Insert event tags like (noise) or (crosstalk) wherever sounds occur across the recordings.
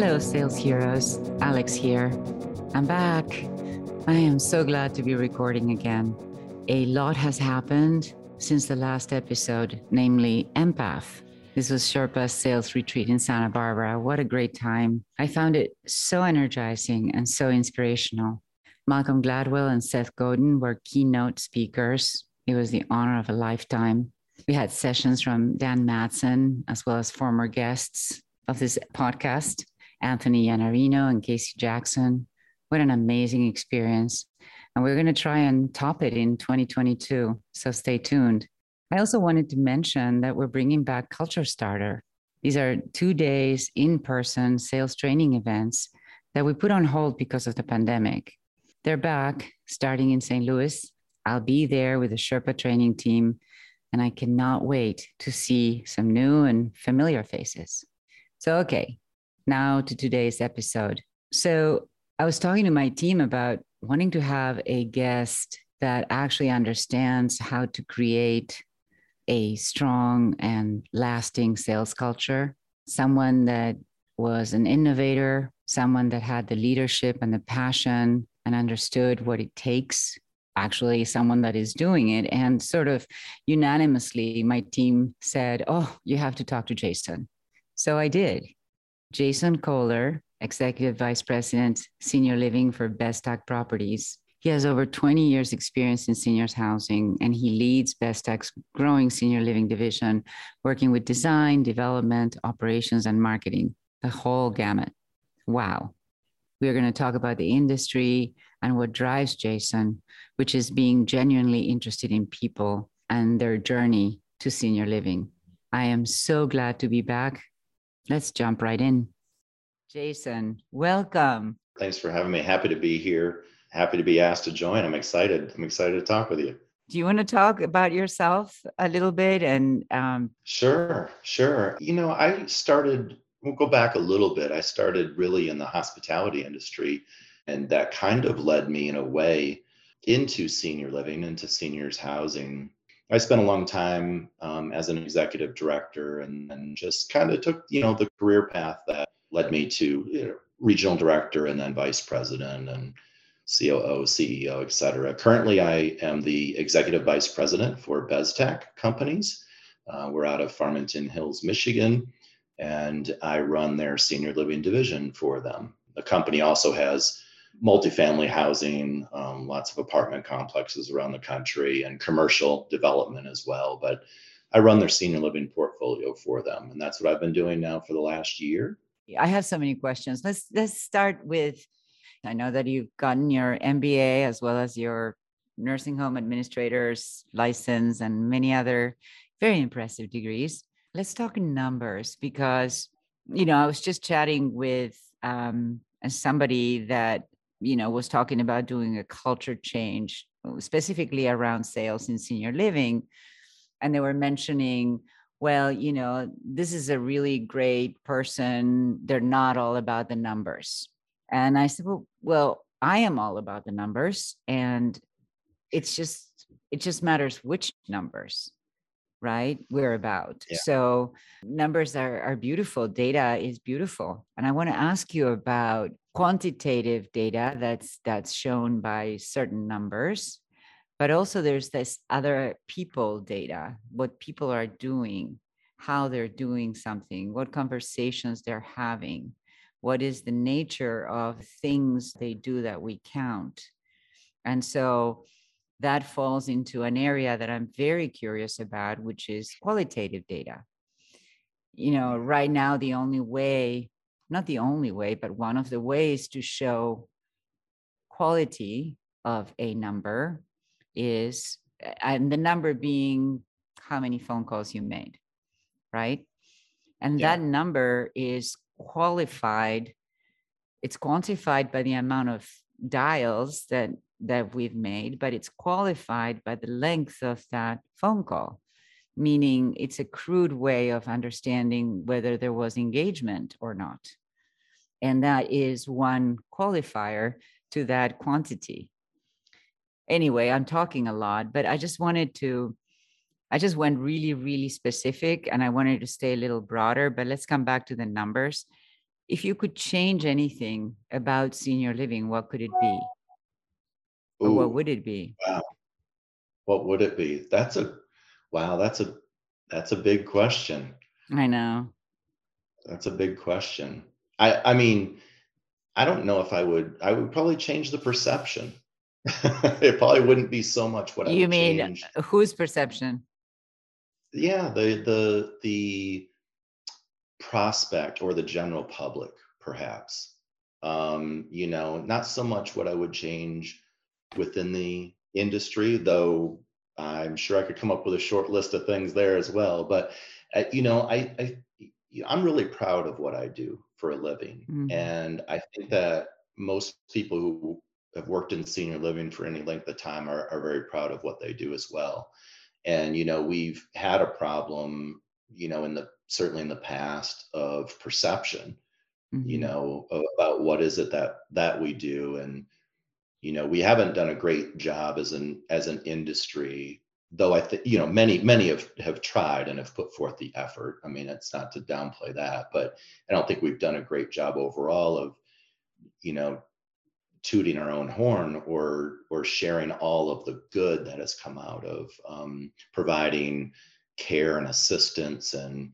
Hello, sales heroes. Alex here. I'm back. I am so glad to be recording again. A lot has happened since the last episode, namely Empath. This was Sherpa's sales retreat in Santa Barbara. What a great time. I found it so energizing and so inspirational. Malcolm Gladwell and Seth Godin were keynote speakers. It was the honor of a lifetime. We had sessions from Dan Matson, as well as former guests of this podcast, Anthony Iannarino and Casey Jackson. What an amazing experience. And we're going to try and top it in 2022. So stay tuned. I also wanted to mention that we're bringing back Culture Starter. These are two days in person sales training events that we put on hold because of the pandemic. They're back starting in St. Louis. I'll be there with the Sherpa training team, and I cannot wait to see some new and familiar faces. So, okay, now to today's episode. So, I was talking to my team about wanting to have a guest that actually understands how to create a strong and lasting sales culture, someone that was an innovator, someone that had the leadership and the passion and understood what it takes actually someone that is doing it. And sort of unanimously my team said oh you have to talk to jason. So i did jason kohler executive vice president senior living for Beztak properties. He has over 20 years experience in seniors housing and he leads Beztak's growing senior living division working with design development operations and marketing the whole gamut. Wow. We are going to talk about the industry and what drives jason which is being genuinely interested in people and their journey to senior living. I am so glad to be back let's jump right in jason welcome thanks for having me happy to be here happy to be asked to join. I'm excited. I'm excited to talk with you. Do you want to talk about yourself a little bit? And um... sure, sure. You know, I started. We'll go back a little bit. I started really in the hospitality industry, and that kind of led me in a way into senior living, into seniors housing. I spent a long time um, as an executive director, and then just kind of took you know the career path that led me to you know, regional director and then vice president and COO, CEO, et cetera. Currently, I am the executive vice president for Beztak Companies. Uh, we're out of Farmington Hills, Michigan, and I run their senior living division for them. The company also has multifamily housing, um, lots of apartment complexes around the country, and commercial development as well. But I run their senior living portfolio for them, and that's what I've been doing now for the last year. I have so many questions. Let's let's start with I know that you've gotten your MBA as well as your nursing home administrator's license and many other very impressive degrees. Let's talk numbers because, you know, I was just chatting with um, somebody that, you know, was talking about doing a culture change, uh, specifically around sales in senior living. And they were mentioning, well, you know, this is a really great person. They're not all about the numbers. And I said, well, well, I am all about the numbers and it's just, it just matters which numbers, right? We're about. Yeah. So numbers are, are beautiful. Data is beautiful. And I want to ask you about quantitative data that's, that's shown by certain numbers but also there's this other people data what people are doing how they're doing something what conversations they're having what is the nature of things they do that we count and so that falls into an area that i'm very curious about which is qualitative data. You know mm-hmm. right now the only way not the only way but one of the ways to show quality of a number is and the number being how many phone calls you made right? And yeah. that number is qualified it's quantified by the amount of dials that that we've made but it's qualified by the length of that phone call meaning it's a crude way of understanding whether there was engagement or not and that is one qualifier to that quantity anyway i'm talking a lot but i just wanted to I just went really, really specific and I wanted to stay a little broader, but let's come back to the numbers. if you could change anything about senior living, what could it be? Or what would it be? Wow. What would it be? That's a wow, that's a that's a big question. I know. That's a big question. I I mean, I don't know if I would I would probably change the perception. (laughs) it probably wouldn't be so much what I You would mean change. uh, whose perception? Yeah, the the the prospect or the general public, perhaps. Um, you know, not so much what I would change within the industry, though I'm sure I could come up with a short list of things there as well. But uh, you know, I, I I'm really proud of what I do for a living, Mhm. and I think that most people who have worked in senior living for any length of time are, are very proud of what they do as well. And you know, we've had a problem, you know, in the certainly in the past of perception you Mhm. know, about what is it that that we do. And, you know, we haven't done a great job as an as an industry, though I think, you know, many, many have have tried and have put forth the effort. I mean, it's not to downplay that, but I don't think we've done a great job overall of, you know, tooting our own horn or or sharing all of the good that has come out of um, providing care and assistance and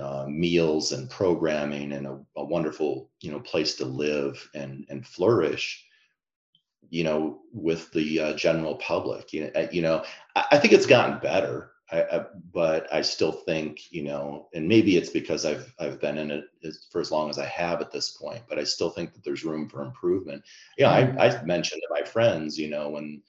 uh, meals and programming and a, a wonderful you know place to live and and flourish you know with the uh, general public you know, uh, you know I, I think it's gotten better I, I, but I still think, you know, and maybe it's because I've I've been in it as, for as long as I have at this point, but I still think that there's room for improvement. Yeah, Mhm. I, I mentioned to my friends, you know, when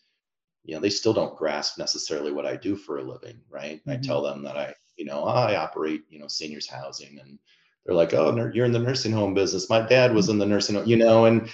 you know they still don't grasp necessarily what I do for a living, right? I Mhm. tell them that I, you know, I operate, you know, seniors housing, and they're like, oh, you're in the nursing home business. My dad was in the nursing home, you know, and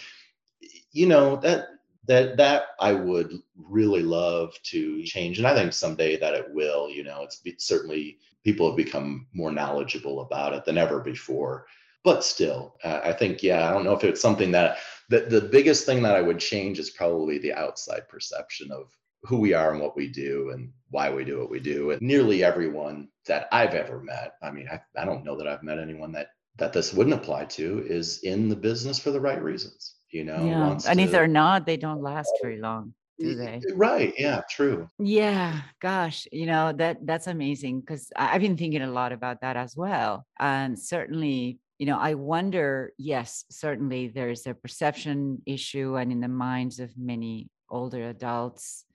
you know that that that I would really love to change, and I think someday that it will. You know, it's be, certainly people have become more knowledgeable about it than ever before. But still, uh, I think yeah, I don't know if it's something that the the biggest thing that I would change is probably the outside perception of who we are and what we do and why we do what we do. And nearly everyone that I've ever met, I mean, I, I don't know that I've met anyone that that this wouldn't apply to is in the business for the right reasons you know Yeah. And if to they're not, they don't last oh, very long, do they? right yeah true Yeah, gosh, you know, that that's amazing because I've been thinking a lot about that as well. And certainly, you know, I wonder, yes, certainly there's a perception issue and in the minds of many older adults,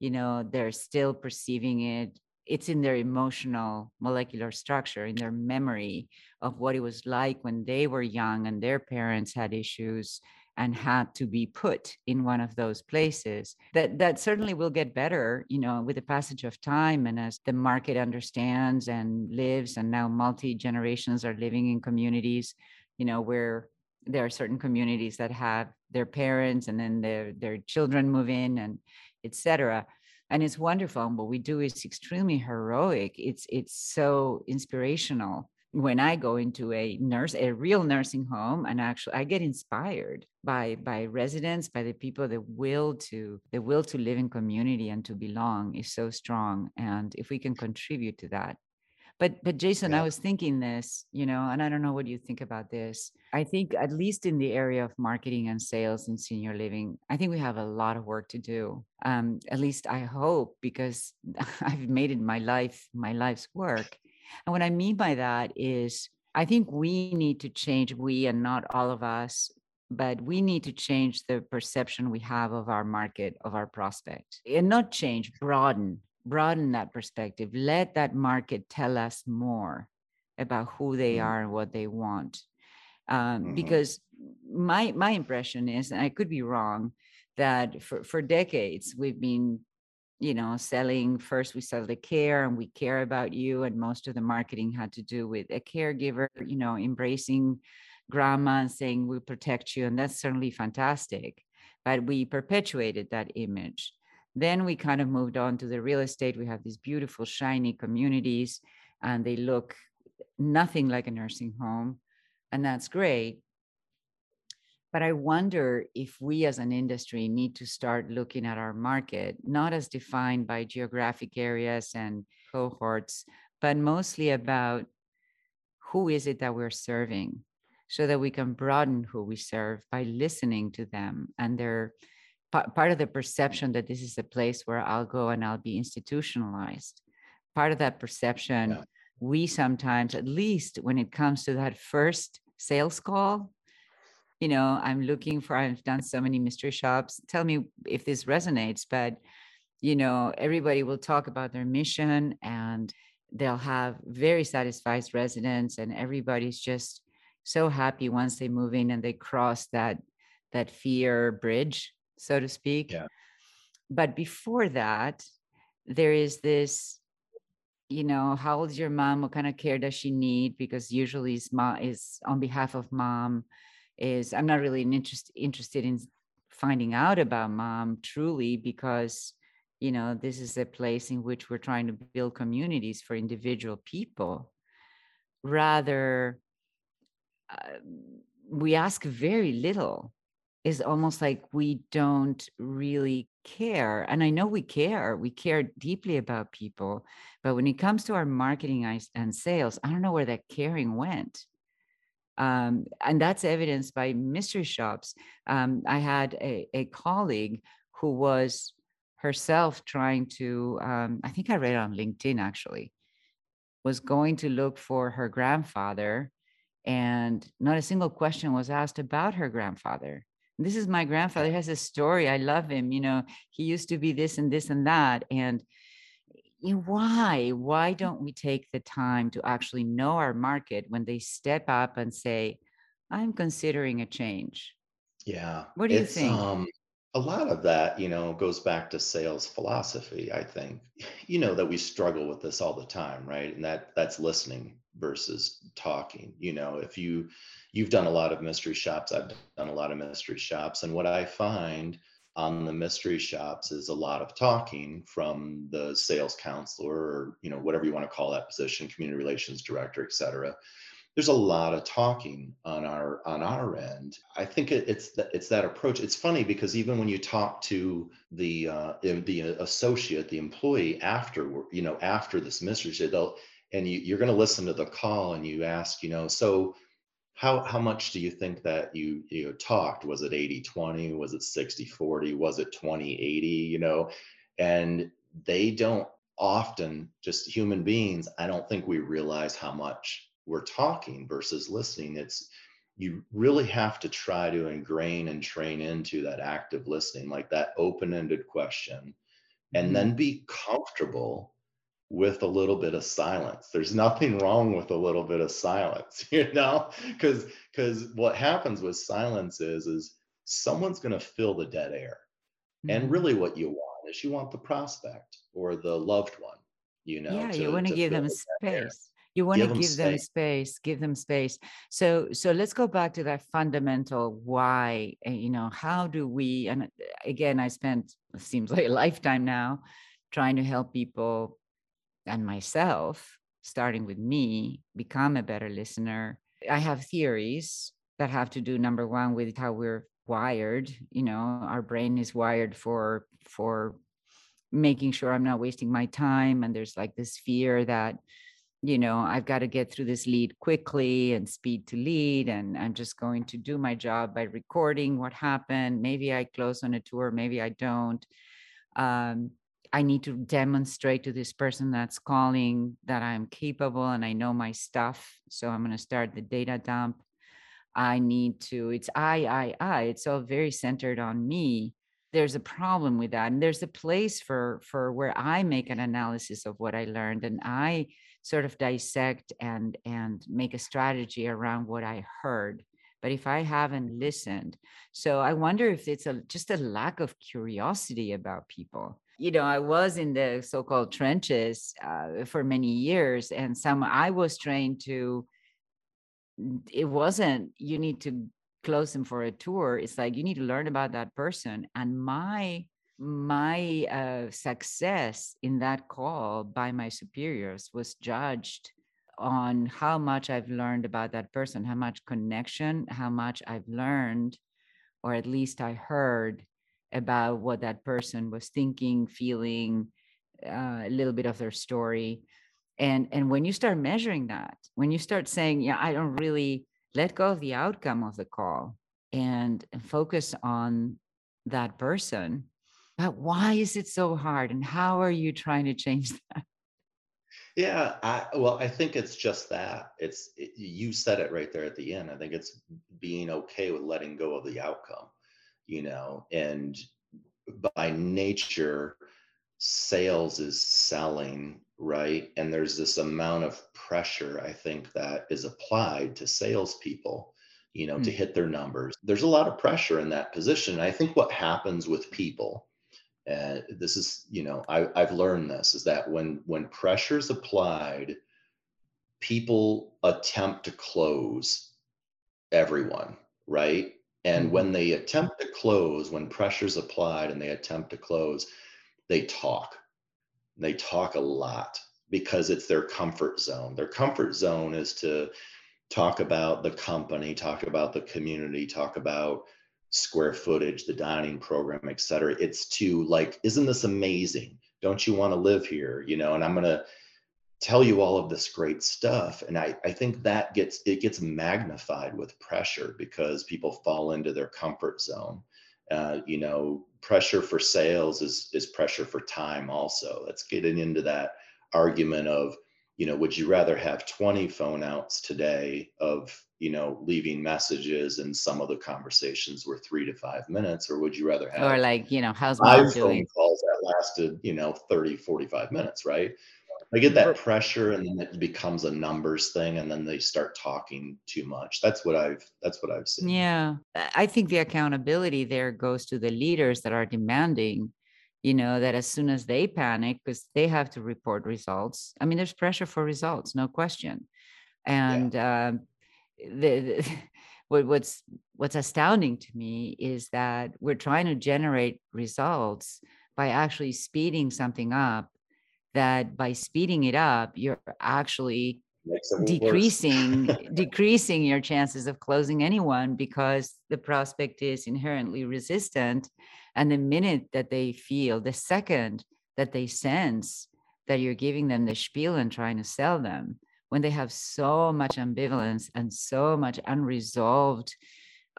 you know, they're still perceiving it. It's in their emotional molecular structure, in their memory of what it was like when they were young and their parents had issues and had to be put in one of those places that that certainly will get better you know with the passage of time and as the market understands and lives and now multi generations are living in communities you know where there are certain communities that have their parents and then their their children move in and etc and it's wonderful and what we do is extremely heroic. It's it's so inspirational when I go into a nurse, a real nursing home, and actually I get inspired by by residents, by the people, the will to the will to live in community and to belong is so strong. And if we can contribute to that. But but Jason, I was thinking this, you know, and I don't know what you think about this. I think at least in the area of marketing and sales and senior living, I think we have a lot of work to do. Um, at least I hope because (laughs) I've made it my life, my life's work and what I mean by that is, I think we need to change, we and not all of us, but we need to change the perception we have of our market, of our prospect, and not change, broaden, broaden that perspective. Let that market tell us more about who they mm-hmm. are and what they want. Um, mm-hmm. because my my impression is, and I could be wrong, that for, for decades we've been you know, selling first we sell the care and we care about you. And most of the marketing had to do with a caregiver, you know, embracing grandma and saying we protect you. And that's certainly fantastic. But we perpetuated that image. Then we kind of moved on to the real estate. We have these beautiful, shiny communities, and they look nothing like a nursing home. And that's great. But I wonder if we as an industry need to start looking at our market, not as defined by geographic areas and cohorts, but mostly about who is it that we're serving. so that we can broaden who we serve by listening to them and their part of the perception that this is a place where I'll go and I'll be institutionalized. Part of that perception, yeah. we sometimes, at least when it comes to that first sales call, you know, I'm looking for, I've done so many mystery shops. Tell me if this resonates, but, you know, everybody will talk about their mission and they'll have very satisfied residents and everybody's just so happy once they move in and they cross that that fear bridge so to speak. Yeah. But before that, there is this, you know, how old's your mom? What kind of care does she need? Because usually is mom is on behalf of mom. Is I'm not really interest, interested in finding out about mom truly because you know this is a place in which we're trying to build communities for individual people rather uh, we ask very little is almost like we don't really care. And I know we care, we care deeply about people. But when it comes to our marketing and sales, I don't know where that caring went. Um, and that's evidenced by mystery shops. Um, I had a, a, colleague who was herself trying to, um, I think I read on LinkedIn actually, was going to look for her grandfather. And not a single question was asked about her grandfather this is my grandfather he has a story i love him you know he used to be this and this and that and why? Why don't we take the time to actually know our market when they step up and say i'm considering a change. Yeah what do you think? um, a lot of that you know goes back to sales philosophy i think. You know that we struggle with this all the time right? And that that's listening versus talking you know? If you you've done a lot of mystery shops i've done a lot of mystery shops and what i find on the mystery shops is a lot of talking from the sales counselor or you know whatever you want to call that position community relations director et cetera. There's a lot of talking on our on our end. I think it, it's that it's that approach. It's funny because even when you talk to the uh, the associate the employee after you know after this mystery they'll and you, you're going to listen to the call and you ask you know so how how much do you think that you you know, talked? Was it 80 20 was it 60 40 was it 20 80 you know? And they don't often just human beings i don't think we realize how much we're talking versus listening. It's you really have to try to ingrain and train into that active listening like that open-ended question and mm-hmm. then be comfortable with a little bit of silence. There's nothing wrong with a little bit of silence, (laughs) you know, because because what happens with silence is is someone's going to fill the dead air. Mm-hmm. And really what you want is you want the prospect or the loved one, you know. Yeah, to, you want to give them space. You want give to give them, them space, give them space. So so let's go back to that fundamental why, eh, you know, how do we and again I spent seems like a lifetime now trying to help people and myself, starting with me, become a better listener. I have theories that have to do number one with how we're wired. You know, our brain is wired for for making sure I'm not wasting my time. And there's like this fear that, you know, I've got to get through this lead quickly and speed to lead. And I'm just going to do my job by recording what happened. Maybe I close on a tour, maybe I don't. Um, I need to demonstrate to this person that's calling that I'm capable and I know my stuff. So I'm going to start the data dump. I need to, it's I, I, I. It's all very centered on me. There's a problem with that. And there's a place for for where I make an analysis of what I learned and I sort of dissect and and make a strategy around what I heard but if i haven't mm-hmm. listened so i wonder if it's a just a lack of curiosity about people you know, I was in the so-called trenches uh, for many years, and some I was trained to. It wasn't you need to close them for a tour. It's like you need to learn about that person, and my my uh, success in that call by my superiors was judged on how much I've learned about that person, how much connection, how much I've learned, or at least I heard about what that person was thinking, feeling, uh, a little bit of their story. And, and when you start measuring that, when you start saying, yeah, I don't really, let go of the outcome of the call and focus on that person. But why is it so hard? And how are you trying to change (laughs) that? Yeah, I, well, I think it's just that. It's it, you said it right there at the end. I think it's being okay with letting go of the outcome, you know, and by nature, sales is selling, right? And there's this amount of pressure, I think, that is applied to salespeople, you know, mm. to hmm. hit their numbers. There's a lot of pressure in that position. I think what happens with people, and this is, you know, I, I've learned this is that when when pressure is applied, people attempt to close everyone, right? And mm-hmm. when they attempt to close, when pressure's applied and they attempt to close, they talk. They talk a lot because it's their comfort zone. Their comfort zone is to talk about the company, talk about the community, talk about square footage, the dining program, et cetera. It's to like, isn't this amazing? Don't you want to live here? You know, and I'm going to tell you all of this great stuff. And I, I think that gets, it gets magnified with pressure because people fall into their comfort zone. Uh, you know, pressure for sales is is pressure for time also. Let's get into that argument of, you know, would you rather have 20 phone outs today of, you know, leaving messages and some of the conversations were three to five minutes, or would you rather have or like, you know, how's my phone calls that lasted, you know, 30, 45 minutes, right? I get that pressure and then it becomes a numbers thing and then they start talking too much. That's what I've that's what I've seen. Yeah. I think the accountability there goes to the leaders that are demanding, you know, that as soon as they panic because they have to report results. I mean, there's pressure for results, no question. And yeah. um, the, the (laughs) what, what's what's astounding to me is that we're trying to generate results by actually speeding something up that by speeding it up, you're actually decreasing (laughs) decreasing your chances of closing anyone because the prospect is inherently resistant. And the minute that they feel the second that they sense that you're giving them the spiel and trying to sell them when they have so much ambivalence and so much unresolved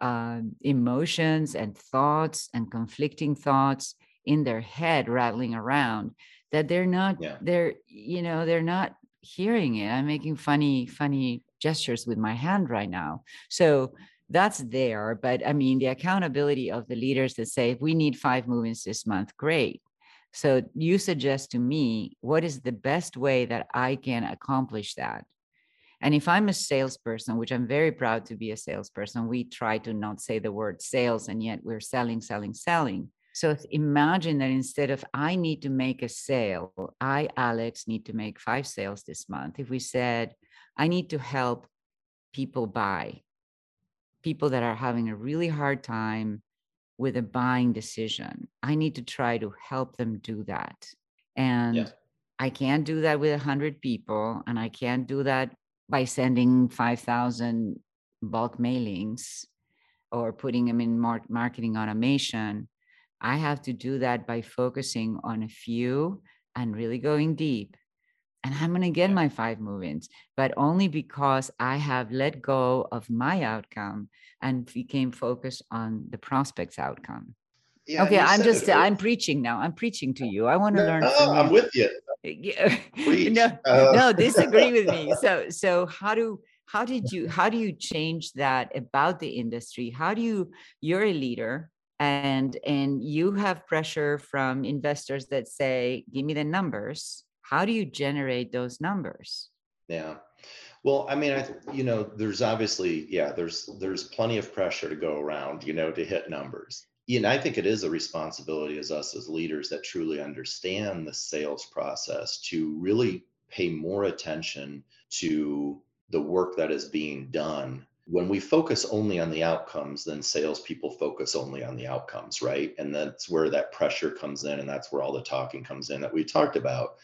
uh, emotions and thoughts and conflicting thoughts in their head rattling around that they're not yeah. they're you know they're not hearing it. I'm making funny funny gestures with my hand right now. So that's there but i mean the accountability of the leaders that say we need five movements this month great. So you suggest to me what is the best way that i can accomplish that? And if i'm a salesperson which i'm very proud to be a salesperson we try to not say the word sales and yet we're selling selling selling so imagine that instead of I need to make a sale, I, Alex, need to make five sales this month. If we said, I need to help people buy, people that are having a really hard time with a buying decision, I need to try to help them do that. And yeah. I can't do that with 100 people, and I can't do that by sending 5,000 bulk mailings or putting them in marketing automation I have to do that by focusing on a few and really going deep. And I'm going to get my five movements, but only because I have let go of my outcome and became focused on the prospect's outcome. Yeah, okay, I'm just I'm preaching now. I'm preaching to you. I want to no, learn. No, I'm you. with you. Yeah. (laughs) no, uh. no, disagree with me. (laughs) So, so how do how did you how do you change that about the industry? How do you you're a leader and and you have pressure from investors that say give me the numbers. How do you generate those numbers? Yeah. Well i mean i you know there's obviously yeah there's there's plenty of pressure to go around you know to hit numbers. Know i think it is a responsibility as us as leaders that truly understand the sales process to really pay more attention to the work that is being done when we focus only on the outcomes, then salespeople focus only on the outcomes, right? And that's where that pressure comes in, and that's where all the talking comes in that we talked about.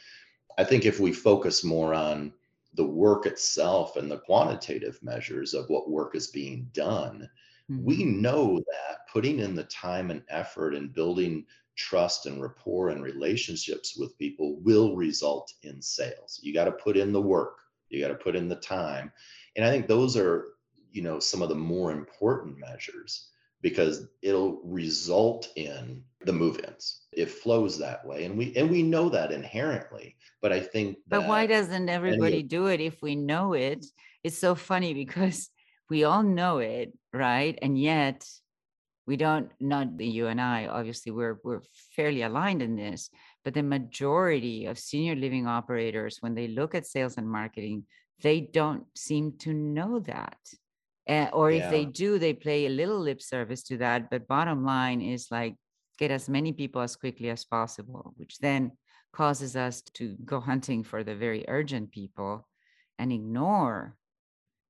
I think if we focus more on the work itself and the quantitative measures of what work is being done, mm-hmm. we know that putting in the time and effort and building trust and rapport and relationships with people will result in sales. You got to put in the work, you got to put in the time. And I think those are you know some of the more important measures because it'll result in the move-ins. It flows that way and we and we know that inherently but i think but why doesn't everybody do it if we know it? It's so funny because (laughs) we all know it right? And yet we don't not the you and i obviously we're we're fairly aligned in this but the majority of senior living operators when they look at sales and marketing they don't seem to know that uh, or if they do they play a little lip service to that but bottom line is like get as many people as quickly as possible which then causes us to go hunting for the very urgent people and ignore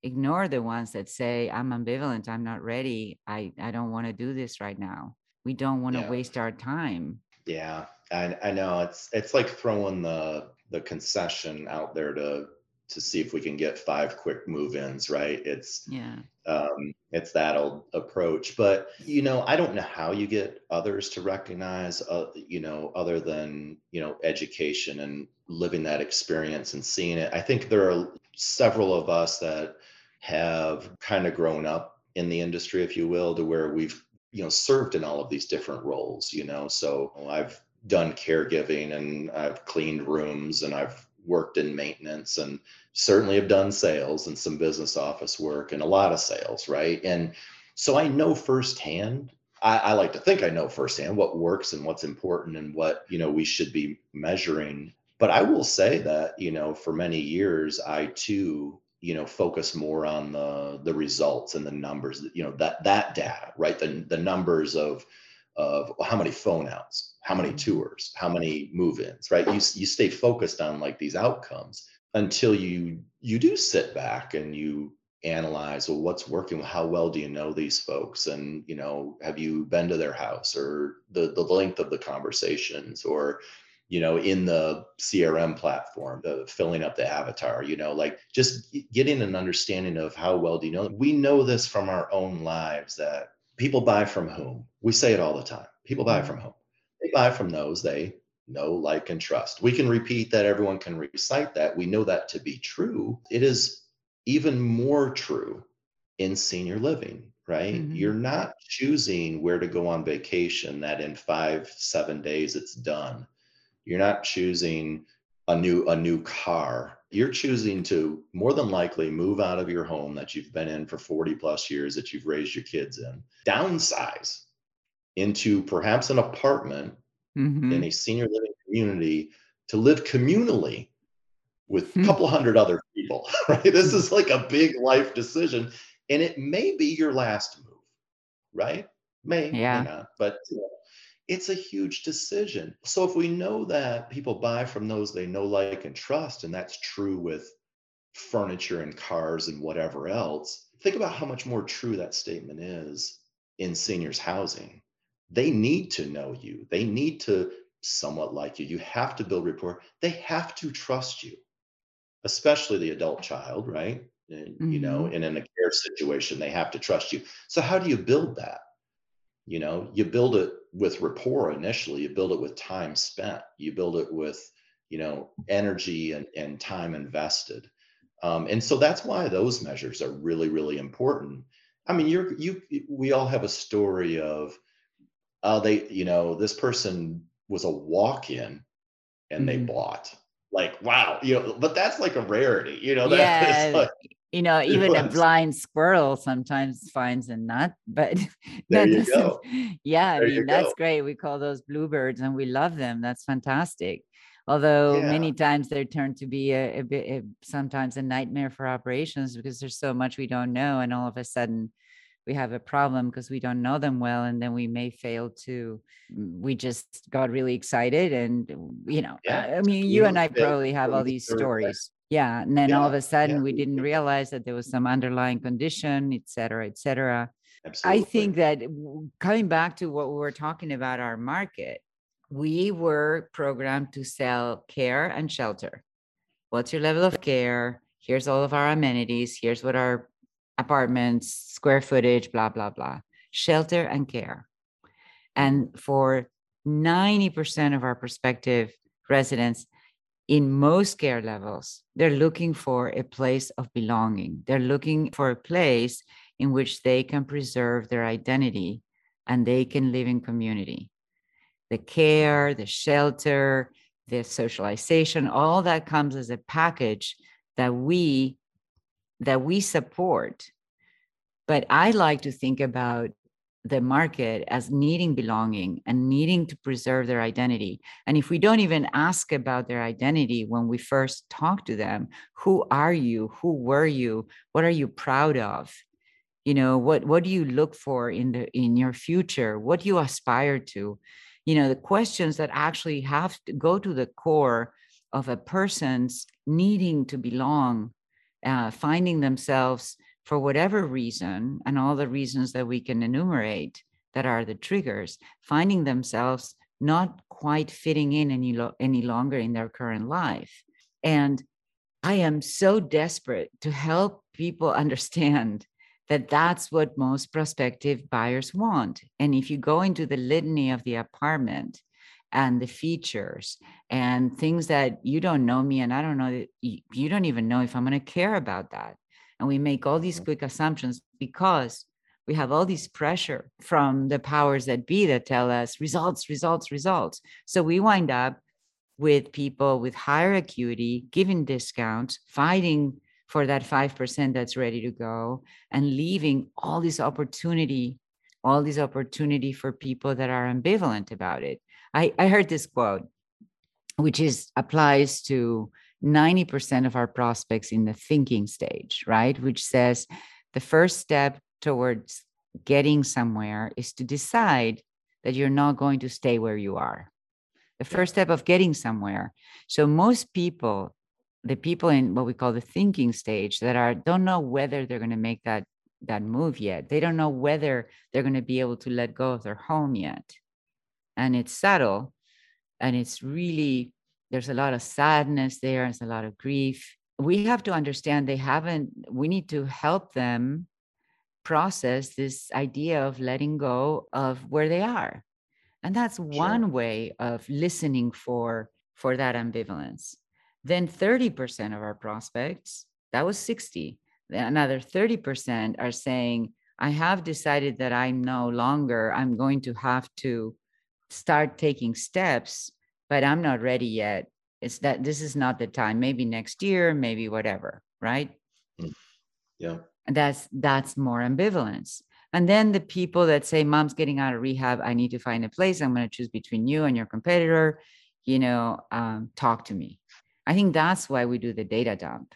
ignore the ones that say i'm ambivalent i'm not ready i i don't want to do this right now. We don't want to yeah. waste our time. Yeah I, I know it's it's like throwing the the concession out there to to see if we can get five quick move-ins right? It's yeah. um, it's that old approach. But you know i don't know how you get others to recognize uh, you know other than you know education and living that experience and seeing it. I think there are several of us that have kind of grown up in the industry if you will to where we've you know served in all of these different roles you know? So i've done caregiving and i've cleaned rooms and i've worked in maintenance and certainly have done sales and some business office work and a lot of sales, right? And so I know firsthand. I, I, like to think I know firsthand what works and what's important and what you know we should be measuring. But I will say that you know for many years I too you know focus more on the the results and the numbers. You know that that data, right? The the numbers of of how many phone outs, how many mm-hmm. tours, how many move-ins, right? You you stay focused on like these outcomes until you you do sit back and you analyze well what's working how well do you know these folks and you know have you been to their house or the the length of the conversations or you know in the crm platform the filling up the avatar you know like just getting an understanding of how well do you know we know this from our own lives that people buy from whom? We say it all the time. People buy mm-hmm. from whom? They buy from those they know, like, and trust. We can repeat that. Everyone can recite that. We know that to be true. It is even more true in senior living, right? Mm-hmm. You're not choosing where to go on vacation that in five, seven days it's done. You're not choosing a new a new car you're choosing to more than likely move out of your home that you've been in for 40 plus years that you've raised your kids in downsize into perhaps an apartment mm-hmm. in a senior living community to live communally with a hmm. couple hundred other people (laughs) right this is like a big life decision and it may be your last move right may yeah may not, but you know, it's a huge decision. So if we know that people buy from those they know, like, and trust, and that's true with furniture and cars and whatever else, think about how much more true that statement is in seniors housing. They need to know you. They need to somewhat like you. You have to build rapport. They have to trust you, especially the adult child, right? And, mm-hmm. You know, mm-hmm. and in a care situation, they have to trust you. So how do you build that? You know, you build it with rapport initially you build it with time spent you build it with you know energy and, and time invested um, and so that's why those measures are really really important i mean you're you we all have a story of uh, they you know this person was a walk-in and mm-hmm. they bought like wow you know but that's like a rarity you know (laughs) yeah. Like, you know even a blind squirrel sometimes finds a nut but (laughs) there you go. (laughs) yeah there i mean that's go. great we call those bluebirds and we love them that's fantastic although yeah. many times they turn to be a, a bit a, sometimes a nightmare for operations because there's so much we don't know and all of a sudden we have a problem because we don't know them well and then we may fail to mm, we just got really excited and you know yeah. i mean you, you and i probably have all these stories yeah and then yeah, all of a sudden yeah. we didn't realize that there was some underlying condition et cetera et cetera. Absolutely. i think that coming back to what we were talking about our market we were programmed to sell care and shelter. What's your level of care? Here's all of our amenities. Here's what our apartments square footage blah blah blah. Shelter and care. And for 90% of our prospective residents in most care levels, they're looking for a place of belonging. They're looking for a place in which they can preserve their identity and they can live in community. The care, the shelter, the socialization, all that comes as a package that we that we support. But I like to think about the market as needing belonging and needing to preserve their identity. And if we don't even ask about their identity when we first talk to them, who are you? Who were you? What are you proud of? You know, what what do you look for in the in your future? What do you aspire to? You know, the questions that actually have to go to the core of a person's needing to belong, uh, finding themselves for whatever reason, and all the reasons that we can enumerate that are the triggers, finding themselves not quite fitting in any, lo- any longer in their current life. And I am so desperate to help people (laughs) understand that that's what most prospective buyers want. And if you go into the litany of the apartment and the features and things that you don't know me and I don't know you don't even know if I'm going to care about that and we make all these mm-hmm. quick assumptions because we have all this pressure from the powers that be that tell us results results results so we wind up with people with higher acuity giving discounts fighting for that 5% that's ready to go and leaving all this opportunity all this opportunity for people that are ambivalent about it i, I heard this quote which is applies to 90% of our prospects in the thinking stage, right? Which says the first step towards getting somewhere is to decide that you're not going to stay where you are. The first step of getting somewhere. So most people, the people in what we call the thinking stage that are don't know whether they're going to make that that move yet. They don't know whether they're going to be able to let go of their home yet. And it's subtle and it's really there's a lot of sadness there there's a lot of grief. We have to understand they haven't we need to help them process this idea of letting go of where they are. And that's sure. one way of listening for for that ambivalence. Then 30% of our prospects that was 60 another 30% are saying i have decided that i'm no longer i'm going to have to start taking steps but I'm not ready yet. It's that this is not the time. Maybe next year, maybe whatever, right? Mm. Yeah. And that's that's more ambivalence. And then the people that say, "Mom's getting out of rehab. I need to find a place. I'm going to choose between you and your competitor." You know, um, talk to me. I think that's why we do the data dump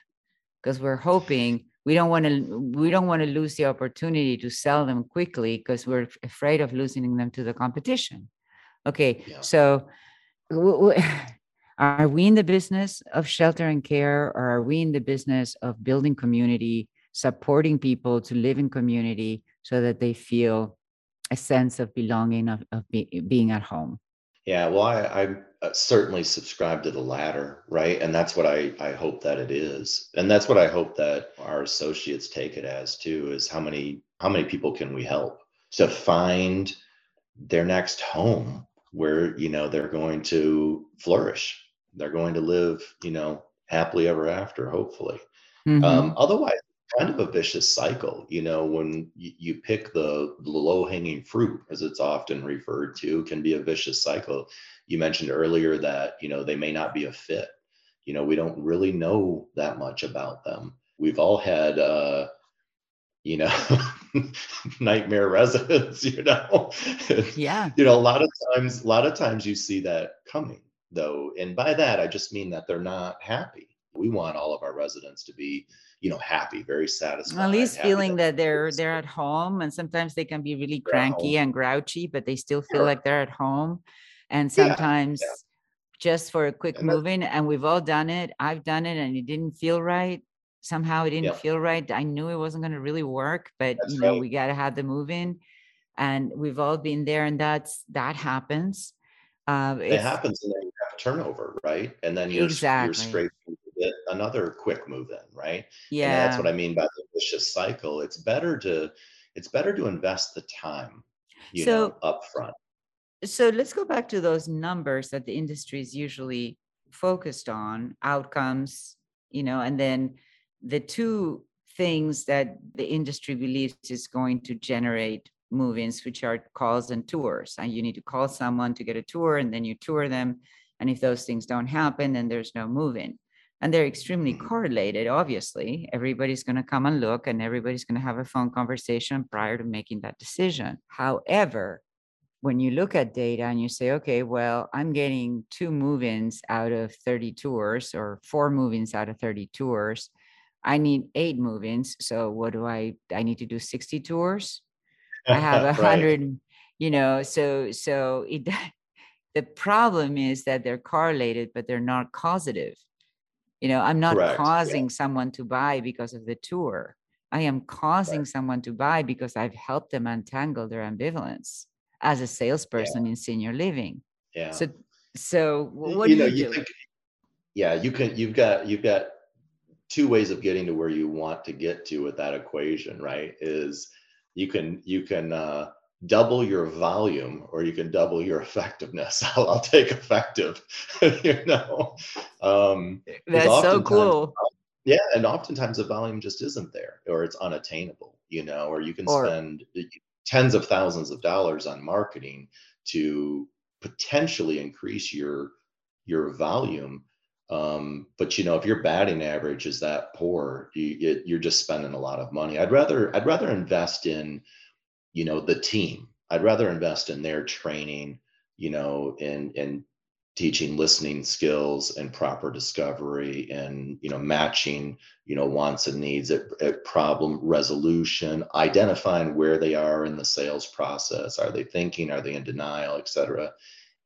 because we're hoping we don't want to we don't want to lose the opportunity to sell them quickly because we're afraid of losing them to the competition. Okay, yeah. so (sighs) are we in the business of shelter and care or are we in the business of building community supporting people to live in community so that they feel a sense of belonging of, of be, being at home? Yeah well i, I uh, certainly subscribe to the latter right? And that's what I, I hope that it is. And that's what i hope that our associates take it as too is how many how many people can we help to find their next home where you know they're going to flourish. They're going to live you know happily ever after hopefully. Mm-hmm. um, otherwise kind of a vicious cycle you know when you, you pick the, the low hanging fruit as it's often referred to can be a vicious cycle. You mentioned earlier that you know they may not be a fit. You know we don't really know that much about them. We've all had uh you know (laughs) (laughs) nightmare residents (laughs) you know? Yeah. you know a lot of times a lot of times you see that coming though and by that i just mean that they're not happy. We want all of our residents to be you know happy very satisfied at least feeling that, that they're they're at home and sometimes they can be really cranky and grouchy but they still feel sure. like they're at home. And sometimes yeah, yeah. just for a quick and move in and we've all done it. I've done it and it didn't feel right somehow it didn't yep. feel right. I knew it wasn't going to really work, but that's you know, right. we got to have the move in and we've all been there and that's, that happens. Uh, it happens and then you have turnover, right? And then you're, exactly. you're straight another quick move in, right? Yeah. And that's what I mean by the vicious cycle. It's better to, it's better to invest the time, you so, know, up front. So let's go back to those numbers that the industry is usually focused on outcomes, you know, and then the two things that the industry believes is going to generate move-ins, which are calls and tours. And you need to call someone to get a tour, and then you tour them. And if those things don't happen, then there's no move-in. And they're extremely correlated, obviously. Everybody's going to come and look, and everybody's going to have a phone conversation prior to making that decision. However, when you look at data and you say, okay, well, I'm getting two move-ins out of 30 tours or four move-ins out of 30 tours. I need eight move-ins. So what do I I need to do 60 tours? I have (laughs) a Right. hundred, you know, so so it (laughs) the problem is that they're correlated, but they're not causative. You know, I'm not Correct. Yeah. causing someone to buy because of the tour. I am causing someone to buy because I've helped them untangle their ambivalence as a salesperson in senior living. Yeah. So so what you do know, you you do? think, yeah, you can, you've got, you've got two ways of getting to where you want to get to with that equation, right? Is you can, you can uh, double your volume or you can double your effectiveness. (laughs) I'll, I'll take effective, (laughs) you know? Um, That's so cool. yeah, and oftentimes the volume just isn't there or it's unattainable, you know, or you can Or- spend tens of thousands of dollars on marketing to potentially increase your your volume. Um, but you know, if your batting average is that poor, you, you're just spending a lot of money. I'd rather I'd rather invest in, you know, the team. I'd rather invest in their training, you know, in in teaching listening skills and proper discovery and you know matching you know wants and needs at, at problem resolution identifying where they are in the sales process are they thinking are they in denial et cetera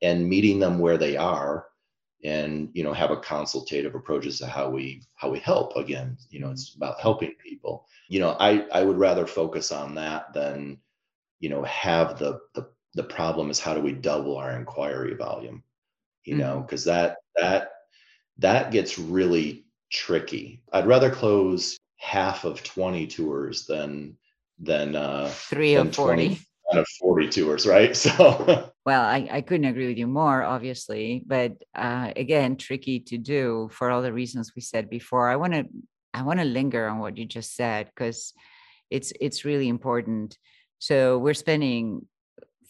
and meeting them where they are and you know have a consultative approach as to how we how we help. Again you know it's about helping people. You know i i would rather focus on that than you know have the the the problem is how do we double our inquiry volume? You know because that that that gets really tricky. I'd rather close half of 20 tours than than uh Three or than 20 40. out of 40 tours right? (laughs) So Well, I, I couldn't agree with you more, obviously, but uh, again, tricky to do for all the reasons we said before. I want to I want to linger on what you just said because it's it's really important. So we're spending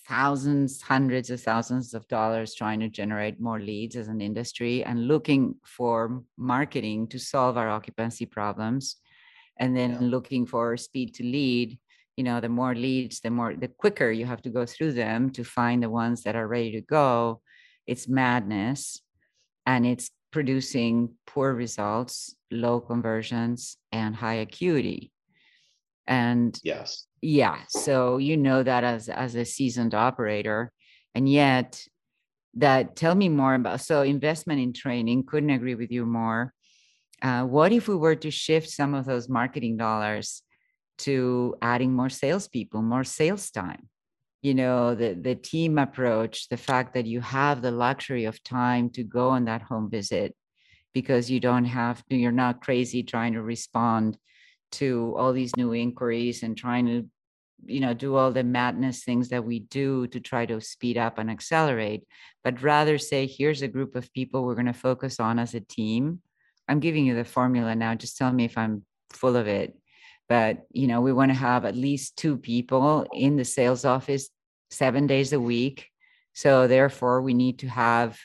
thousands, hundreds of thousands of dollars trying to generate more leads as an industry and looking for marketing to solve our occupancy problems, and then Yeah. looking for speed to lead you know the more leads the more the quicker you have to go through them to find the ones that are ready to go. It's madness and it's producing poor results low conversions and high acuity. And yes. Yeah so you know that as as a seasoned operator and yet that tell me more about so investment in training couldn't agree with you more. Uh, what if we were to shift some of those marketing dollars to adding more salespeople, more sales time. You know, the the team approach, the fact that you have the luxury of time to go on that home visit because you don't have to, you're not crazy trying to respond to all these new inquiries and trying to, you know, do all the madness things that we do to try to speed up and accelerate, but rather say, here's a group of people we're going to focus on as a team. I'm giving you the formula now. Just tell me if I'm full of it but you know we want to have at least two people in the sales office seven days a week. So therefore we need to have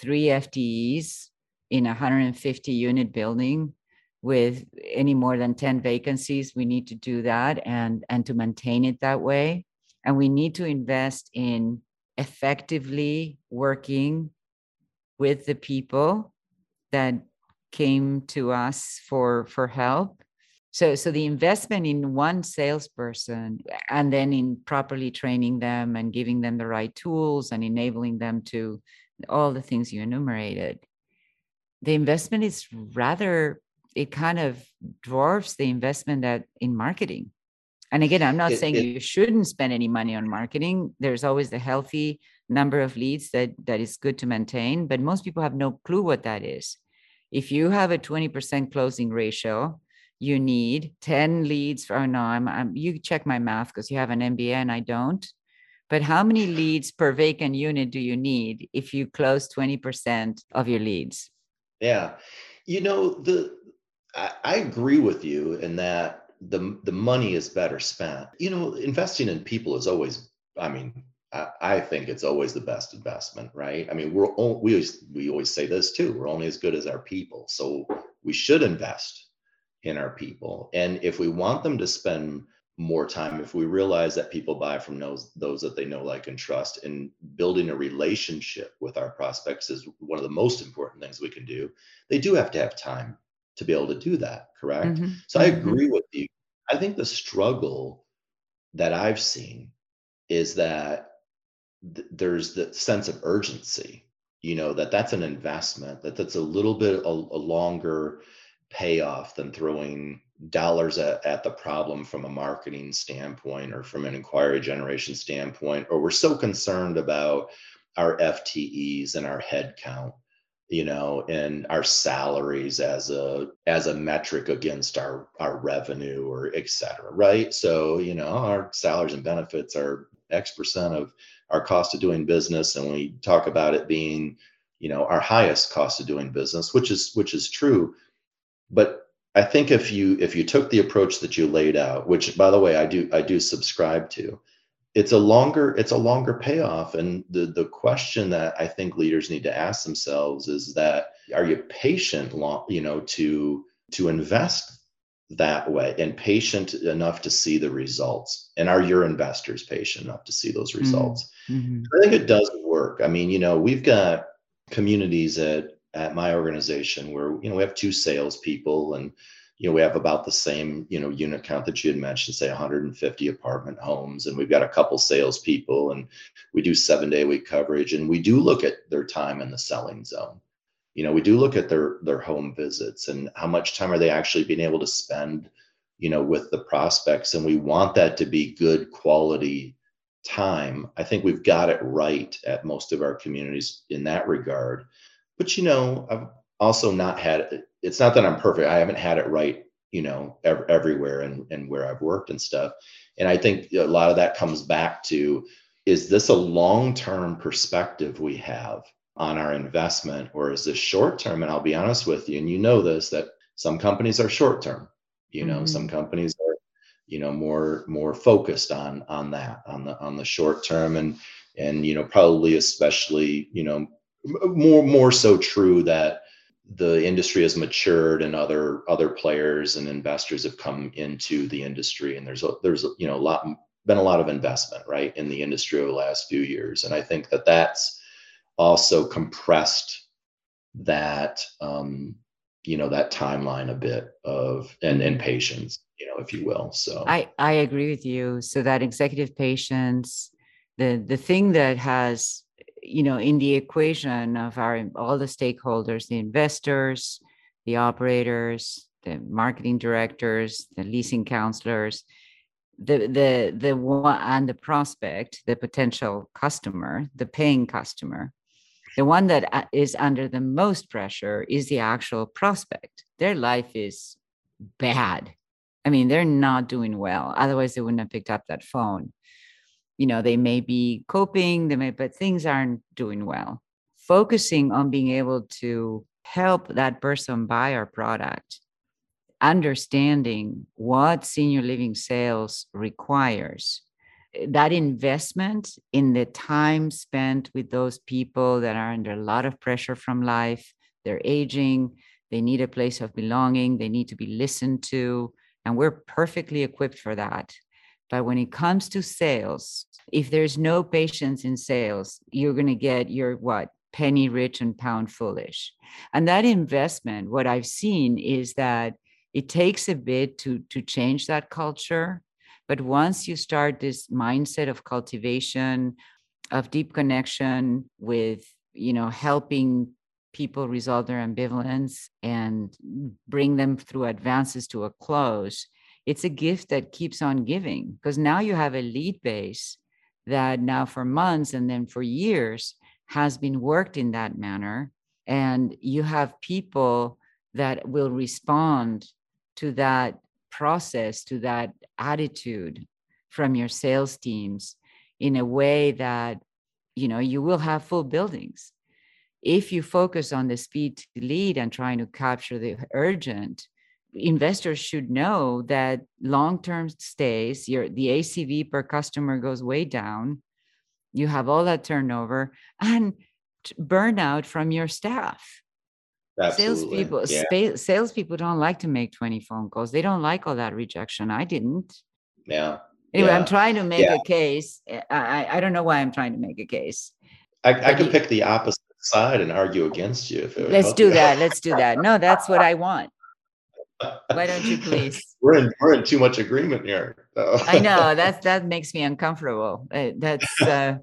three ftes in a 150 unit building with any more than 10 vacancies. We need to do that and and to maintain it that way. And we need to invest in effectively working with the people that came to us for for help so so the investment in one salesperson and then in properly training them and giving them the right tools and enabling them to all the things you enumerated the investment is rather it kind of dwarfs the investment that in marketing. And again i'm not It- saying it- you shouldn't spend any money on marketing. There's always the healthy number of leads that that is good to maintain but most people have no clue what that is. If you have a 20% closing ratio you need 10 leads for oh no i'm, I'm you check my math because you have an mba and i don't but how many leads per vacant unit do you need if you close 20% of your leads? Yeah. You know, the I, I agree with you in that the the money is better spent. You know, investing in people is always, I mean, I, I think it's always the best investment, right? I mean, we're all, we always we always say this too. We're only as good as our people, so we should invest in our people. And if we want them to spend more time if we realize that people buy from those those that they know like and trust and building a relationship with our prospects is one of the most important things we can do they do have to have time to be able to do that correct mm-hmm. so i mm-hmm. agree with you i think the struggle that i've seen is that th- there's the sense of urgency you know that that's an investment that that's a little bit a, a longer payoff than throwing dollars at, at the problem from a marketing standpoint or from an inquiry generation standpoint, or we're so concerned about our FTEs and our headcount, you know, and our salaries as a as a metric against our our revenue or et cetera, right? So, you know, our salaries and benefits are X percent of our cost of doing business, and we talk about it being, you know, our highest cost of doing business, which is which is true. But I think if you if you took the approach that you laid out, which by the way I do I do subscribe to, it's a longer it's a longer payoff. And the the question that I think leaders need to ask themselves is that are you patient long you know to to invest that way and patient enough to see the results and are your investors patient enough to see those mm-hmm. results mm-hmm. i think it does work i mean you know we've got communities at at my organization where you know we have two salespeople and you know we have about the same you know unit count that you had mentioned say 150 apartment homes and we've got a couple salespeople and we do seven day week coverage and we do look at their time in the selling zone. You know we do look at their their home visits and how much time are they actually being able to spend you know with the prospects and we want that to be good quality time. I think we've got it right at most of our communities in that regard but you know, I've also not had it's not that I'm perfect. I haven't had it right, you know, ev- everywhere and and where I've worked and stuff. And I think a lot of that comes back to is this a long-term perspective we have on our investment or is this short-term and I'll be honest with you and you know this that some companies are short-term. You know, mm-hmm. some companies are you know more more focused on on that on the on the short term and and you know probably especially you know more more so true that the industry has matured and other other players and investors have come into the industry and there's a there's a, you know a lot been a lot of investment right in the industry over the last few years. And i think that that's also compressed that um you know that timeline a bit of and and patience you know if you will so. I i agree with you. So that executive patience the the thing that has you know in the equation of our all the stakeholders the investors the operators the marketing directors the leasing counselors the the the one and the prospect the potential customer the paying customer the one that uh, under the most pressure is the actual prospect. Their life is bad. I mean they're not doing well. Otherwise they wouldn't have picked up that phone you know they may be coping they may but things aren't doing well. Focusing on being able to help that person buy our product. Understanding what senior living sales requires. That investment in the time spent with those people that are under a lot of pressure from life. They're aging. They need a place of belonging. They need to be listened to. And we're perfectly equipped for that but when it comes to sales, if there's no patience in sales, you're going to get your what? Penny rich and pound foolish. And that investment, what I've seen is that it takes a bit to, to change that culture. But once you start this mindset of cultivation, of deep connection with, you know, helping people resolve their ambivalence and bring them through advances to a close, it's a gift that keeps on giving because now you have a lead base that now for months and then for years has been worked in that manner. And you have people that will respond to that process to that attitude from your sales teams in a way that you know you will have full buildings. If you focus on the speed to lead and trying to capture the urgent investors should know that long-term stays your the acv per customer goes way down. You have all that turnover and burnout from your staff. Absolutely. salespeople yeah. salespeople don't like to make 20 phone calls. They don't like all that rejection. I didn't. Yeah. Anyway yeah. i'm trying to make Yeah. a case. I, I don't know why i'm trying to make a case. I, I could pick the opposite side and argue against you if it let's do you. that. Let's do that. No that's what i want why don't you please (laughs) we're in we're in too much agreement here. so. I know that's that makes me uncomfortable. Uh, that's uh,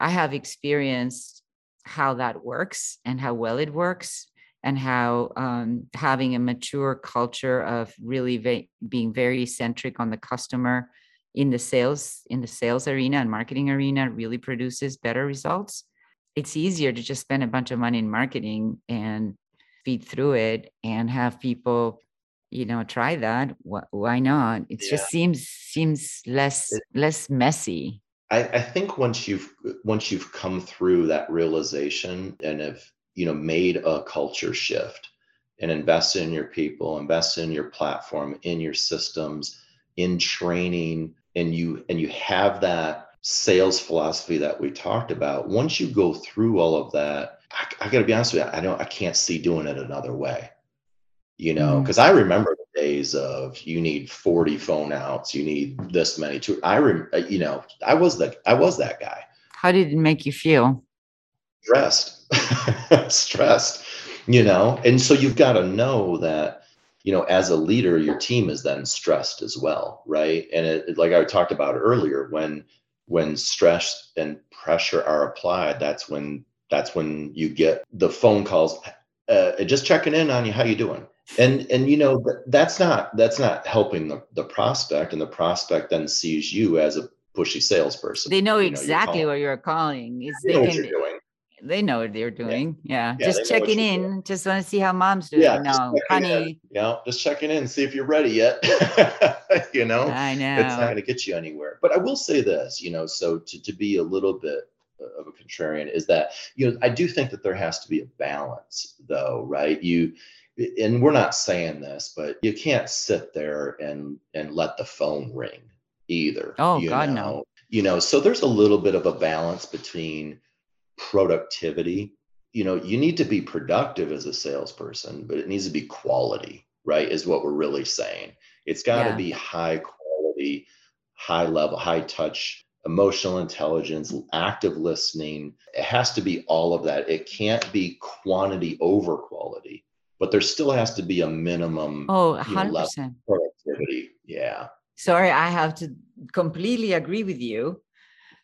I have experienced how that works and how well it works, and how um, having a mature culture of really ve- being very centric on the customer in the sales in the sales arena and marketing arena really produces better results. It's easier to just spend a bunch of money in marketing and feed through it and have people you know try that Wh- why not it Yeah. just seems seems less It- less messy I, I think once you've once you've come through that realization and have you know made a culture shift and invested in your people, invested in your platform, in your systems, in training, and you and you have that sales philosophy that we talked about. Once you go through all of that, I, I got to be honest with you, I don't I can't see doing it another way. You know, because I remember the days of you need 40 phone outs, you need this many. To I rem, uh, you know, I was the I was that guy. How did it make you feel? Stressed. (laughs) Stressed you know? And so you've got to know that you know as a leader your team is then stressed as well right? And it, it- like i talked about earlier when when stress and pressure are applied that's when that's when you get the phone calls uh, just checking in on you how you doing and and you know that's not that's not helping the, the prospect and the prospect then sees you as a pushy salesperson. They know You you're exactly what you're calling it's you they know what you're doing. They know what they're doing yeah, Yeah, just they know what checking you're in just want to see how mom's doing. Yeah, just no checking in. honey. Know, just checking in, see if you're ready yet. (laughs) you know, i know it's not going to get you anywhere. But I will say this, you know, so to, to be a little bit of a contrarian is that, you know, I do think that there has to be a balance though, right? You, and we're not saying this, but you can't sit there and, and let the phone ring either. Oh, God, no. know? You know, so there's a little bit of a balance between productivity you know you need to be productive as a salesperson but it needs to be quality right is what we're really saying it's got to Yeah. be high quality high level high touch emotional intelligence active listening it has to be all of that it can't be quantity over quality but there still has to be a minimum oh you know, 100% level of productivity. Yeah. Sorry i have to completely agree with you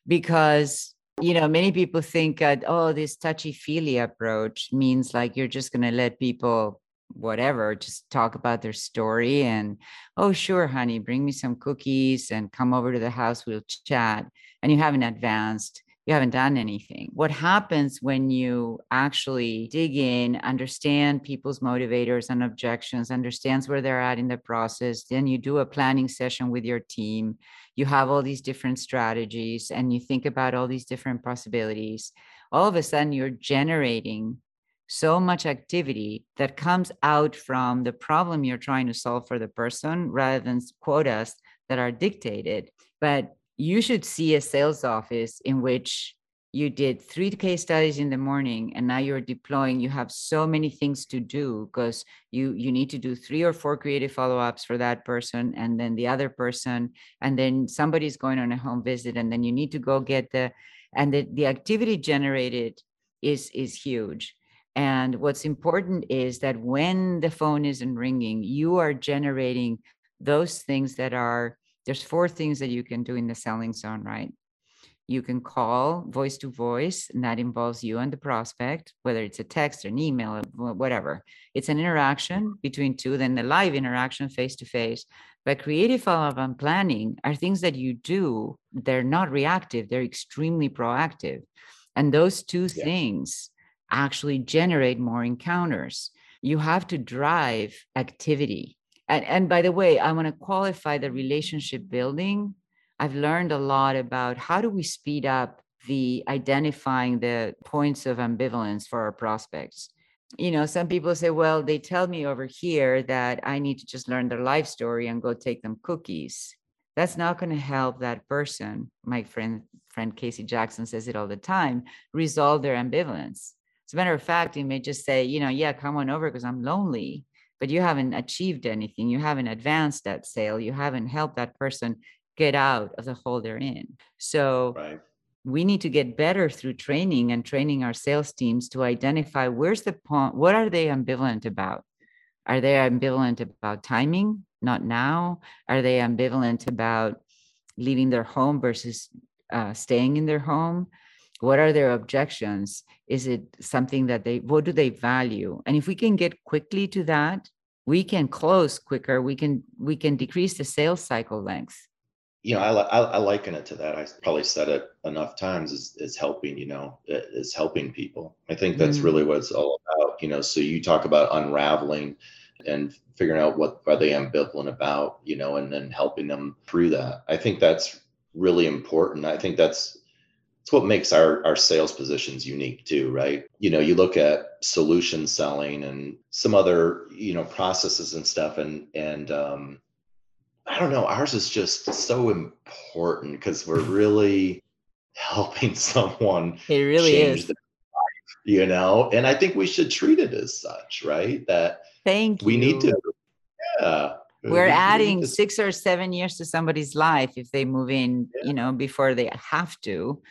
because you know many people think that oh this touchy feely approach means like you're just going to let people whatever just talk about their story and oh sure honey bring me some cookies and come over to the house we'll chat and you haven't advanced you haven't done anything. What happens when you actually dig in understand people's motivators and objections understands where they're at in the process then you do a planning session with your team you have all these different strategies and you think about all these different possibilities all of a sudden you're generating so much activity that comes out from the problem you're trying to solve for the person rather than quotas that are dictated. But you should see a sales office in which you did three case studies in the morning and now you're deploying you have so many things to do because you you need to do three or four creative follow-ups for that person and then the other person and then somebody's going on a home visit and then you need to go get the and the, the activity generated is is huge. And what's important is that when the phone isn't ringing you are generating those things that are there's four things that you can do in the selling zone right? You can call voice to voice and that involves you and the prospect whether it's a text or an email or whatever. It's an interaction between two then the live interaction face to face but creative follow-up and planning are things that you do they're not reactive they're extremely proactive. And those two Yeah. things actually generate more encounters. You have to drive activity and, and by the way i want to qualify the relationship building I've learned a lot about how do we speed up the identifying the points of ambivalence for our prospects. You know, some people say, well, they tell me over here that I need to just learn their life story and go take them cookies. That's not going to help that person. My friend friend Casey Jackson says it all the time, resolve their ambivalence. As a matter of fact, you may just say, you know, yeah, come on over because I'm lonely, but you haven't achieved anything. You haven't advanced that sale. You haven't helped that person get out of the hole they're in. So right we need to get better through training and training our sales teams to identify where's the point what are they ambivalent about are they ambivalent about timing not now are they ambivalent about leaving their home versus uh, staying in their home what are their objections is it something that they what do they value and if we can get quickly to that we can close quicker we can we can decrease the sales cycle length you know, I, I, I, liken it to that. I probably said it enough times is, is helping, you know, is helping people. I think that's mm-hmm. really what it's all about, you know. So you talk about unraveling and figuring out what are they ambivalent about, you know, and then helping them through that. I think that's really important. I think that's it's what makes our our sales positions unique too, right? You know, you look at solution selling and some other, you know, processes and stuff and and um I don't know. Ours is just so important because we're really helping (laughs) someone. It really is. Life, you know, and I think we should treat it as such, right? That thank we need to. Yeah. We're we, adding six or seven years to somebody's life if they move in, yeah. you know, before they have to.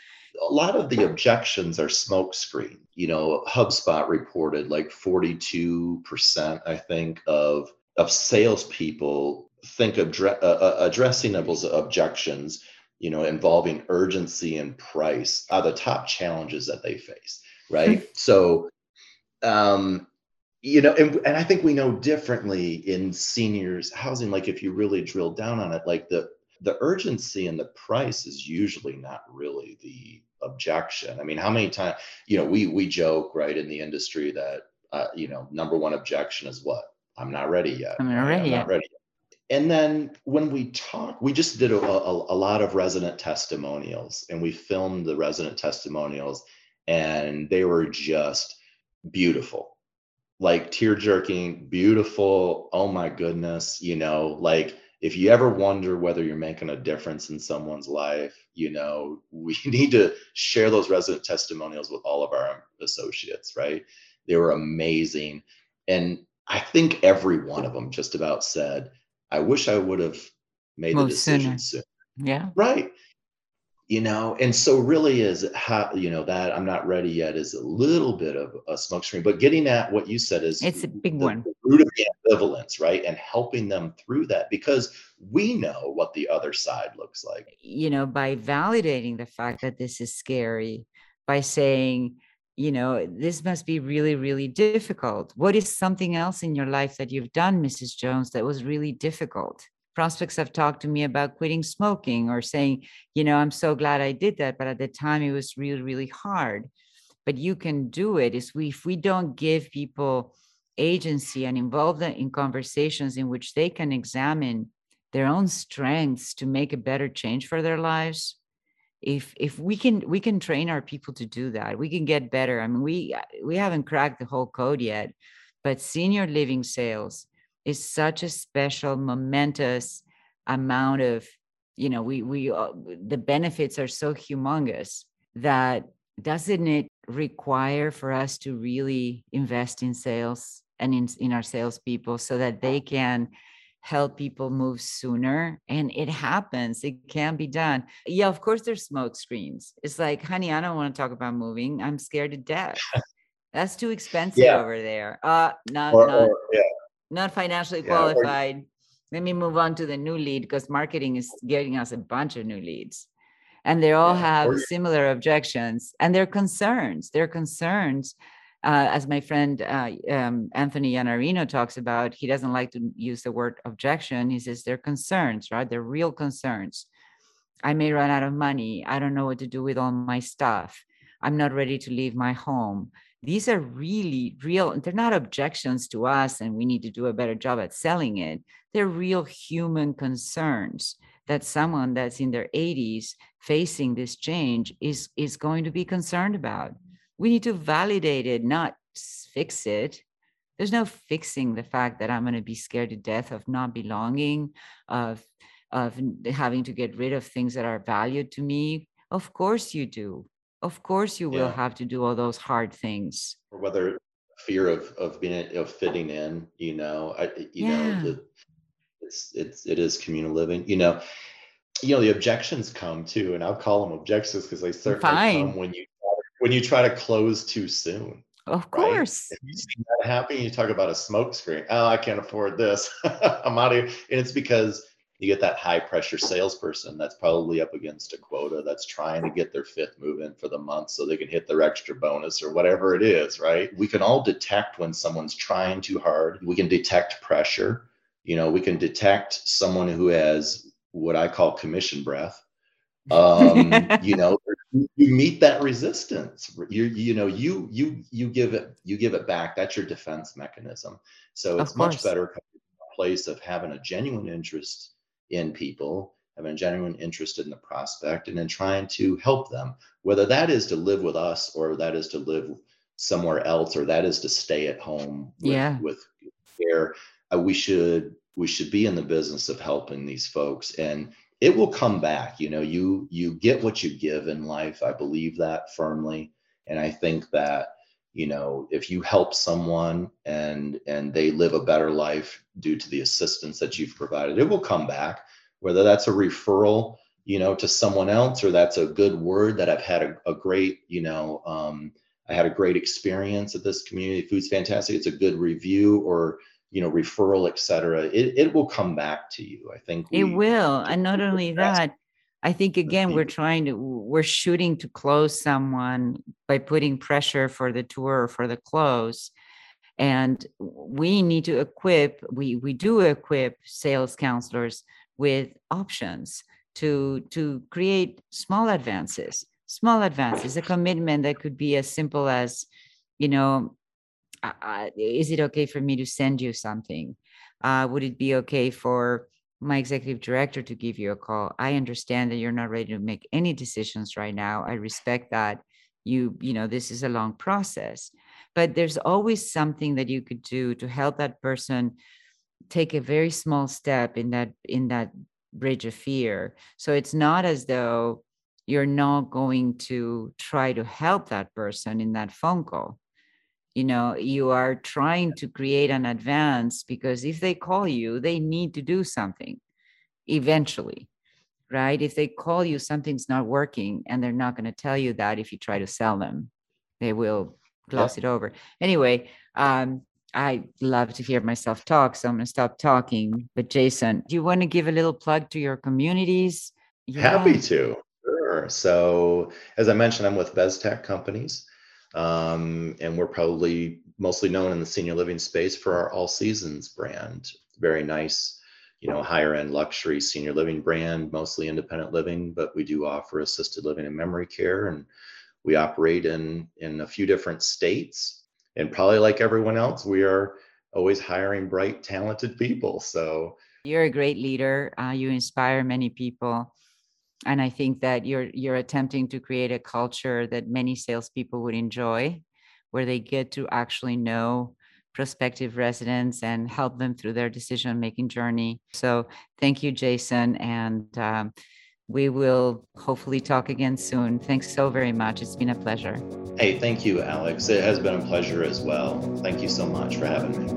A lot of the objections are smokescreen. You know, HubSpot reported like 42%, I think, of of salespeople think of uh, uh, addressing those objections, you know, involving urgency and price are the top challenges that they face, right? so, um, you know, and, and I think we know differently in seniors housing. Like if you really drill down on it, like the the urgency and the price is usually not really the objection. I mean, how many times, you know, we we joke right in the industry that uh, you know, number one objection is what? I'm not ready yet. I'm not ready, I'm yet. Not ready yet and then when we talk, we just did a, a, a, lot of resident testimonials and we filmed the resident testimonials and they were just beautiful like tear jerking beautiful oh my goodness you know like if you ever wonder whether you're making a difference in someone's life you know (laughs) we need to share those resident testimonials with all of our associates right they were amazing and i think every one of them just about said I wish I would have made Most the decision sooner. sooner. Yeah. Right. You know, and so really is how you know that I'm not ready yet is a little bit of a smokescreen, but getting at what you said is it's a big the, one. The root of the ambivalence, right? And helping them through that because we know what the other side looks like. You know, by validating the fact that this is scary, by saying, you know, this must be really, really difficult. What is something else in your life that you've done, Mrs. Jones, that was really difficult? Prospects have talked to me about quitting smoking or saying, you know, I'm so glad I did that, but at the time it was really, really hard. But you can do it. Is we if we don't give people agency and involve them in conversations in which they can examine their own strengths to make a better change for their lives, if if we can we can train our people to do that we can get better i mean we we haven't cracked the whole code yet but senior living sales is such a special momentous amount of you know we we uh, the benefits are so humongous that doesn't it require for us to really invest in sales and in, in our salespeople so that they can help people move sooner? And it happens. It can be done. Yeah of course there's smoke screens. It's like honey i don't want to talk about moving. I'm scared to death. That's too expensive yeah. over there. Uh not or, not, or, yeah. Not financially yeah, qualified or, let me move on to the new lead because marketing is getting us a bunch of new leads and they all have similar objections and their concerns their concerns uh, as my friend uh, um, Anthony Iannarino talks about, he doesn't like to use the word objection. He says they're concerns, right? They're real concerns. I may run out of money. I don't know what to do with all my stuff. I'm not ready to leave my home. These are really real, they're not objections to us, and we need to do a better job at selling it. They're real human concerns that someone that's in their 80s facing this change is is going to be concerned about. We need to validate it not fix it. There's no fixing the fact that i'm going to be scared to death of not belonging of of having to get rid of things that are valued to me. Of course you do of course you will yeah. have to do all those hard things or whether fear of of being of fitting in you know i you yeah. know the, it's it's it is communal living you know you know the objections come too and i'll call them objections because they certainly Fine. come when you when you try to close too soon of course right? you see that happen you talk about a smoke screen oh i can't afford this (laughs) i'm out of here and it's because you get that high pressure salesperson that's probably up against a quota that's trying to get their fifth move in for the month so they can hit their extra bonus or whatever it is, right? We can all detect when someone's trying too hard. We can detect pressure. You know, we can detect someone who has what I call commission breath. Um, (laughs) you know, you meet that resistance. You you know, you you you give it you give it back. That's your defense mechanism. So it's much better place of having a genuine interest in people, having a genuine interest in the prospect, and then trying to help them, whether that is to live with us or that is to live somewhere else or that is to stay at home with, yeah. with care. Uh, we should we should be in the business of helping these folks and it will come back you know you you get what you give in life i believe that firmly and i think that you know if you help someone and and they live a better life due to the assistance that you've provided it will come back whether that's a referral you know to someone else or that's a good word that i've had a, a great you know um, i had a great experience at this community. Food's fantastic. It's a good review or you know referral etc it, it will come back to you. I think it will. and not only that I think again we're trying to we're shooting to close someone by putting pressure for the tour or for the close. And we need to equip, we we do equip sales counselors with options to to create small advances, small advances, a commitment that could be as simple as, you know, uh, is it okay for me to send you something? Uh, would it be okay for my executive director to give you a call. I understand that you're not ready to make any decisions right now. I respect that. You, you know, this is a long process, but there's always something that you could do to help that person take a very small step in that in that bridge of fear. So it's not as though you're not going to try to help that person in that phone call you know you are trying to create an advance because if they call you they need to do something eventually right? If they call you something's not working and they're not going to tell you that if you try to sell them they will gloss it over. Anyway um, i love to hear myself talk so i'm going to stop talking. But jason do you want to give a little plug to your communities? Yeah. happy to sure. So as i mentioned i'm with Beztak companies um, and we're probably mostly known in the senior living space for our All Seasons brand. Very nice, you know, higher end luxury senior living brand, mostly independent living, but we do offer assisted living and memory care. And we operate in, in a few different states. And probably like everyone else, we are always hiring bright, talented people. So you're a great leader. Uh, you inspire many people and I think that you're you're attempting to create a culture that many salespeople would enjoy, where they get to actually know prospective residents and help them through their decision making journey. So thank you, Jason, and um, we will hopefully talk again soon. Thanks so very much. It's been a pleasure. Hey, thank you, Alex. It has been a pleasure as well. Thank you so much for having me.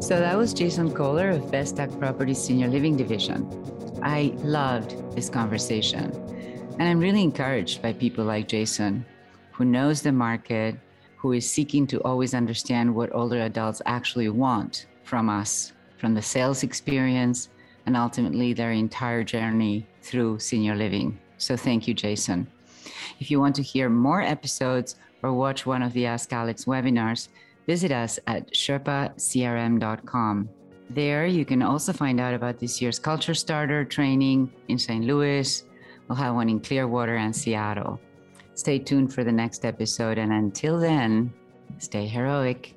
So that was Jason Kohler of Beztak Properties Senior Living Division. I loved this conversation. And I'm really encouraged by people like Jason, who knows the market, who is seeking to always understand what older adults actually want from us, from the sales experience, and ultimately their entire journey through senior living. So thank you, Jason. If you want to hear more episodes or watch one of the Ask Alex webinars, visit us at sherpacrm.com. There, you can also find out about this year's Culture Starter training in St. Louis. We'll have one in Clearwater and Seattle. Stay tuned for the next episode, and until then, stay heroic.